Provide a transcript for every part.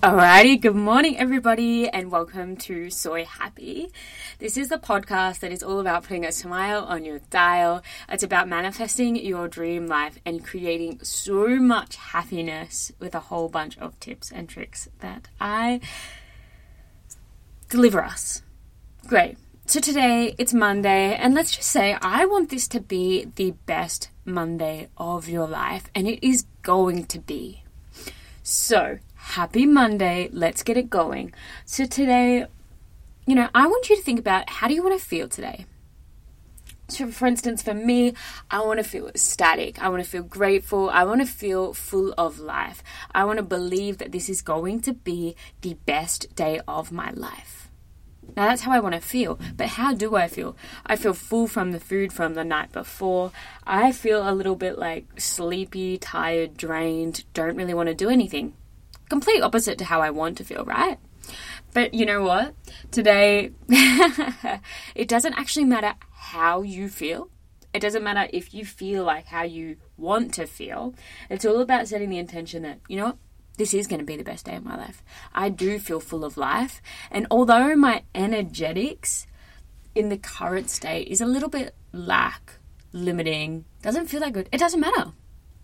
Alrighty, good morning everybody and welcome to Soy Happy. This is the podcast that is all about putting a smile on your dial. It's about manifesting your dream life and creating so much happiness with a whole bunch of tips and tricks that I deliver us. Great. So today it's Monday, and let's just say I want this to be the best Monday of your life, and it is going to be. So, happy Monday. Let's get it going. So, today, you know, I want you to think about how do you want to feel today? So, for instance, for me, I want to feel ecstatic. I want to feel grateful. I want to feel full of life. I want to believe that this is going to be the best day of my life. Now, that's how I want to feel. But how do I feel? I feel full from the food from the night before. I feel a little bit like sleepy, tired, drained, don't really want to do anything complete opposite to how I want to feel, right? But you know what? Today, it doesn't actually matter how you feel. It doesn't matter if you feel like how you want to feel. It's all about setting the intention that, you know what? This is going to be the best day of my life. I do feel full of life. And although my energetics in the current state is a little bit lack, limiting, doesn't feel that good, it doesn't matter.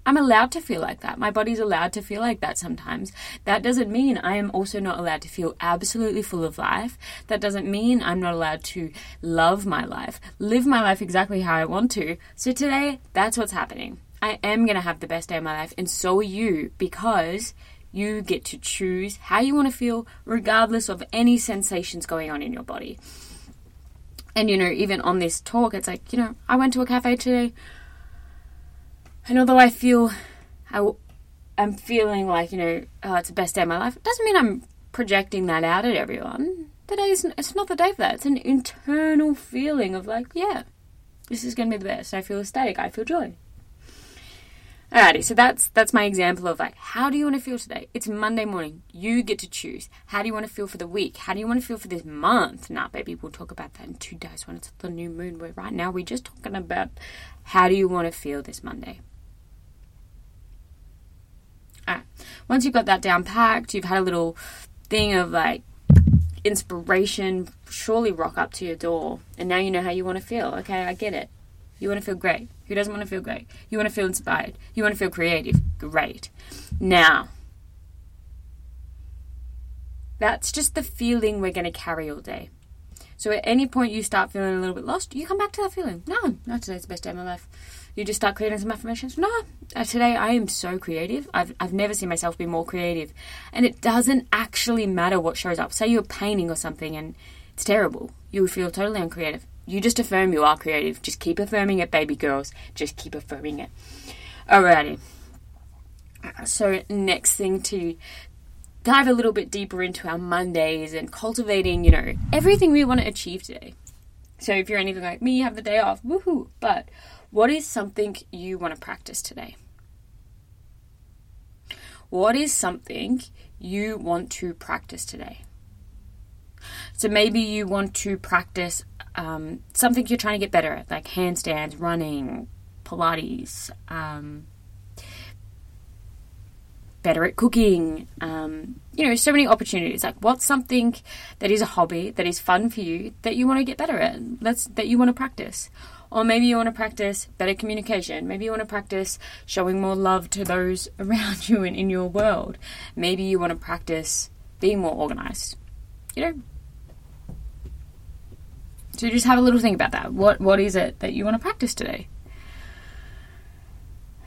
I'm allowed to feel like that. My body's allowed to feel like that sometimes. That doesn't mean I am also not allowed to feel absolutely full of life. That doesn't mean I'm not allowed to love my life, live my life exactly how I want to. So today, that's what's happening. I am going to have the best day of my life, and so are you because you get to choose how you want to feel, regardless of any sensations going on in your body. And you know, even on this talk, it's like, you know, I went to a cafe today. And although I feel, I, am feeling like, you know, oh, it's the best day of my life, it doesn't mean I'm projecting that out at everyone. The it's not the day for that. It's an internal feeling of like, yeah, this is going to be the best. I feel ecstatic. I feel joy. Alrighty, so that's that's my example of like how do you want to feel today? It's Monday morning. You get to choose. How do you want to feel for the week? How do you want to feel for this month? Nah, baby, we'll talk about that in two days when it's the new moon. Where right now we're just talking about how do you want to feel this Monday. Once you've got that down packed, you've had a little thing of like inspiration surely rock up to your door, and now you know how you want to feel. Okay, I get it. You want to feel great. Who doesn't want to feel great? You want to feel inspired. You want to feel creative. Great. Now, that's just the feeling we're going to carry all day. So at any point you start feeling a little bit lost, you come back to that feeling. No, not today's the best day of my life you just start creating some affirmations. No, uh, today I am so creative. I've, I've never seen myself be more creative. And it doesn't actually matter what shows up. Say you're painting or something and it's terrible. You feel totally uncreative. You just affirm you are creative. Just keep affirming it, baby girls. Just keep affirming it. Alrighty. So, next thing to dive a little bit deeper into our Mondays and cultivating, you know, everything we want to achieve today. So, if you're anything like me, you have the day off, woohoo! But what is something you want to practice today? What is something you want to practice today? So maybe you want to practice um, something you're trying to get better at, like handstands, running, Pilates, um, better at cooking. Um, you know, so many opportunities. Like, what's something that is a hobby that is fun for you that you want to get better at? That's that you want to practice. Or maybe you want to practice better communication. Maybe you want to practice showing more love to those around you and in your world. Maybe you want to practice being more organized. You know? So just have a little think about that. What what is it that you want to practice today?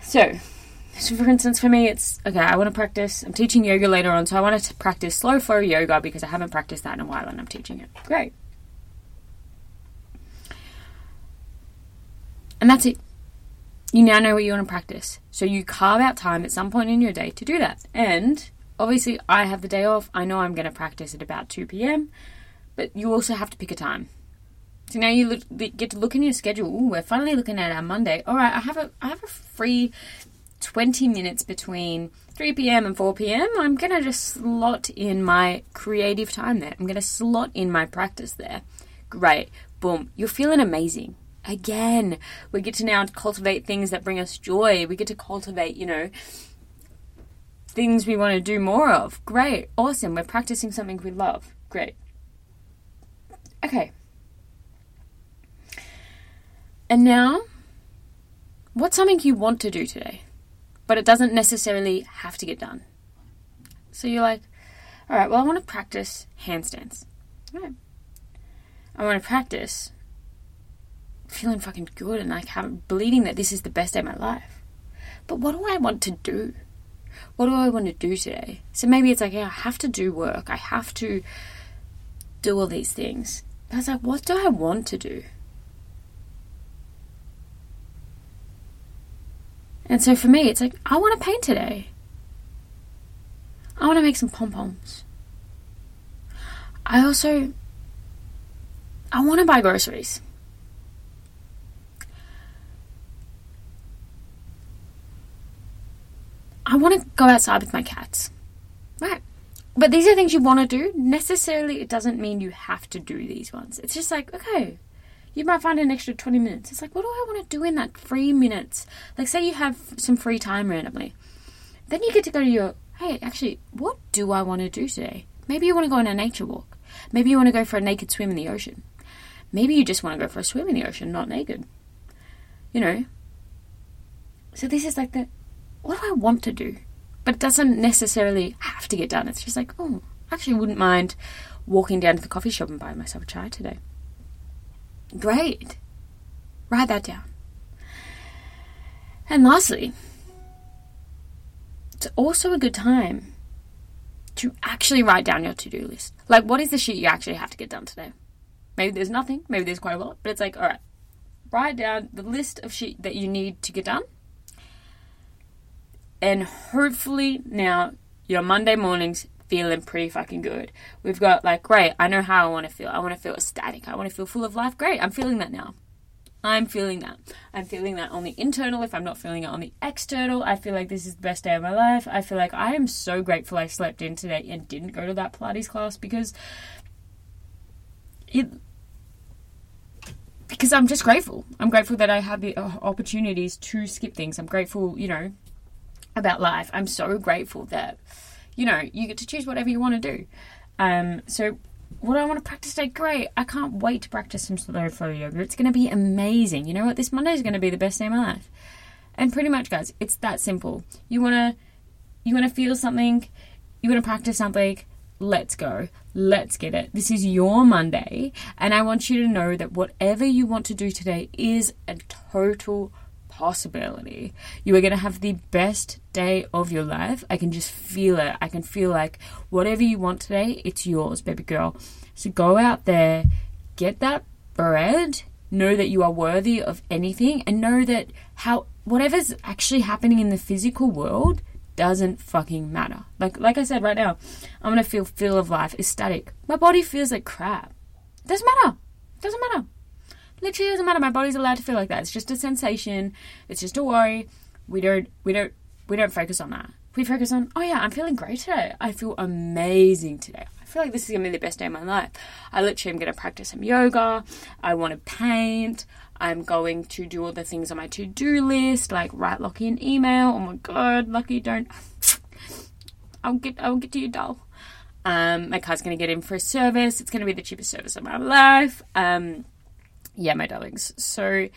So, so for instance, for me, it's okay. I want to practice. I'm teaching yoga later on, so I want to practice slow flow yoga because I haven't practiced that in a while, and I'm teaching it. Great. And that's it. You now know what you want to practice. So you carve out time at some point in your day to do that. And obviously, I have the day off. I know I'm going to practice at about 2 p.m., but you also have to pick a time. So now you look, get to look in your schedule. Ooh, we're finally looking at our Monday. All right, I have a I have a free 20 minutes between 3 p.m. and 4 p.m. I'm going to just slot in my creative time there. I'm going to slot in my practice there. Great. Boom. You're feeling amazing again. We get to now cultivate things that bring us joy. We get to cultivate, you know, things we want to do more of. Great. Awesome. We're practicing something we love. Great. Okay. And now, what's something you want to do today, but it doesn't necessarily have to get done? So you're like, all right, well, I want to practice handstands. All right. I want to practice feeling fucking good and like having, believing that this is the best day of my life. But what do I want to do? What do I want to do today? So maybe it's like, yeah, I have to do work. I have to do all these things. But I was like, what do I want to do? And so for me, it's like, I want to paint today. I want to make some pom poms. I also, I want to buy groceries. I want to go outside with my cats. Right. But these are things you want to do. Necessarily, it doesn't mean you have to do these ones. It's just like, okay, you might find an extra 20 minutes. It's like, what do I want to do in that free minutes? Like, say you have some free time randomly. Then you get to go to your, hey, actually, what do I want to do today? Maybe you want to go on a nature walk. Maybe you want to go for a naked swim in the ocean. Maybe you just want to go for a swim in the ocean, not naked. You know? So this is like the, what do I want to do? But it doesn't necessarily have to get done. It's just like, oh, I actually wouldn't mind walking down to the coffee shop and buying myself a chai today. Great. Write that down. And lastly, it's also a good time to actually write down your to do list. Like, what is the shit you actually have to get done today? Maybe there's nothing, maybe there's quite a lot, but it's like, all right, write down the list of shit that you need to get done. And hopefully now your Monday mornings feeling pretty fucking good. We've got like, great, I know how I want to feel. I want to feel ecstatic. I want to feel full of life. Great, I'm feeling that now. I'm feeling that. I'm feeling that on the internal. If I'm not feeling it on the external, I feel like this is the best day of my life. I feel like I am so grateful I slept in today and didn't go to that Pilates class because it. Because I'm just grateful. I'm grateful that I have the uh, opportunities to skip things. I'm grateful, you know, about life. I'm so grateful that you know, you get to choose whatever you want to do. Um, so what I want to practice today? Great. I can't wait to practice some slow flow yoga. It's going to be amazing. You know what? This Monday is going to be the best day of my life. And pretty much, guys, it's that simple. You want to, you want to feel something, you want to practice something, let's go. Let's get it. This is your Monday. And I want you to know that whatever you want to do today is a total possibility. You are going to have the best day of your life. I can just feel it. I can feel like whatever you want today, it's yours, baby girl. So go out there, get that bread, know that you are worthy of anything, and know that how whatever's actually happening in the physical world doesn't fucking matter. Like like I said right now, I'm gonna feel feel of life, ecstatic. My body feels like crap. It Doesn't matter. It Doesn't matter. Literally doesn't matter. My body's allowed to feel like that. It's just a sensation. It's just a worry. We don't we don't we don't focus on that. We focus on, oh yeah, I'm feeling great today. I feel amazing today. I feel like this is gonna be the best day of my life. I literally am gonna practice some yoga. I want to paint. I'm going to do all the things on my to do list, like write Lockie an email. Oh my god, Lucky, don't. I'll get I'll get to you, doll. Um, my car's gonna get in for a service. It's gonna be the cheapest service of my life. Um, yeah, my darlings. So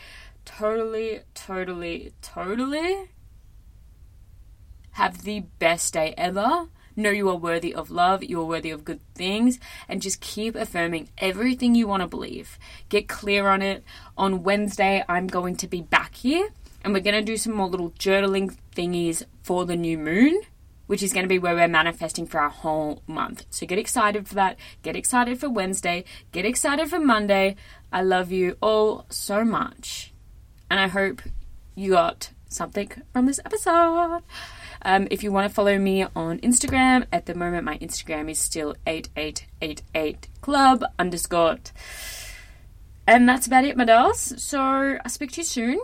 totally, totally, totally have the best day ever. Know you are worthy of love, you are worthy of good things, and just keep affirming everything you want to believe. Get clear on it. On Wednesday, I'm going to be back here, and we're going to do some more little journaling thingies for the new moon which is going to be where we're manifesting for our whole month. So get excited for that. Get excited for Wednesday. Get excited for Monday. I love you all so much. And I hope you got something from this episode. Um, if you want to follow me on Instagram, at the moment my Instagram is still 8888club underscore. And that's about it, my dolls. So I'll speak to you soon.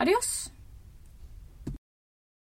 Adios.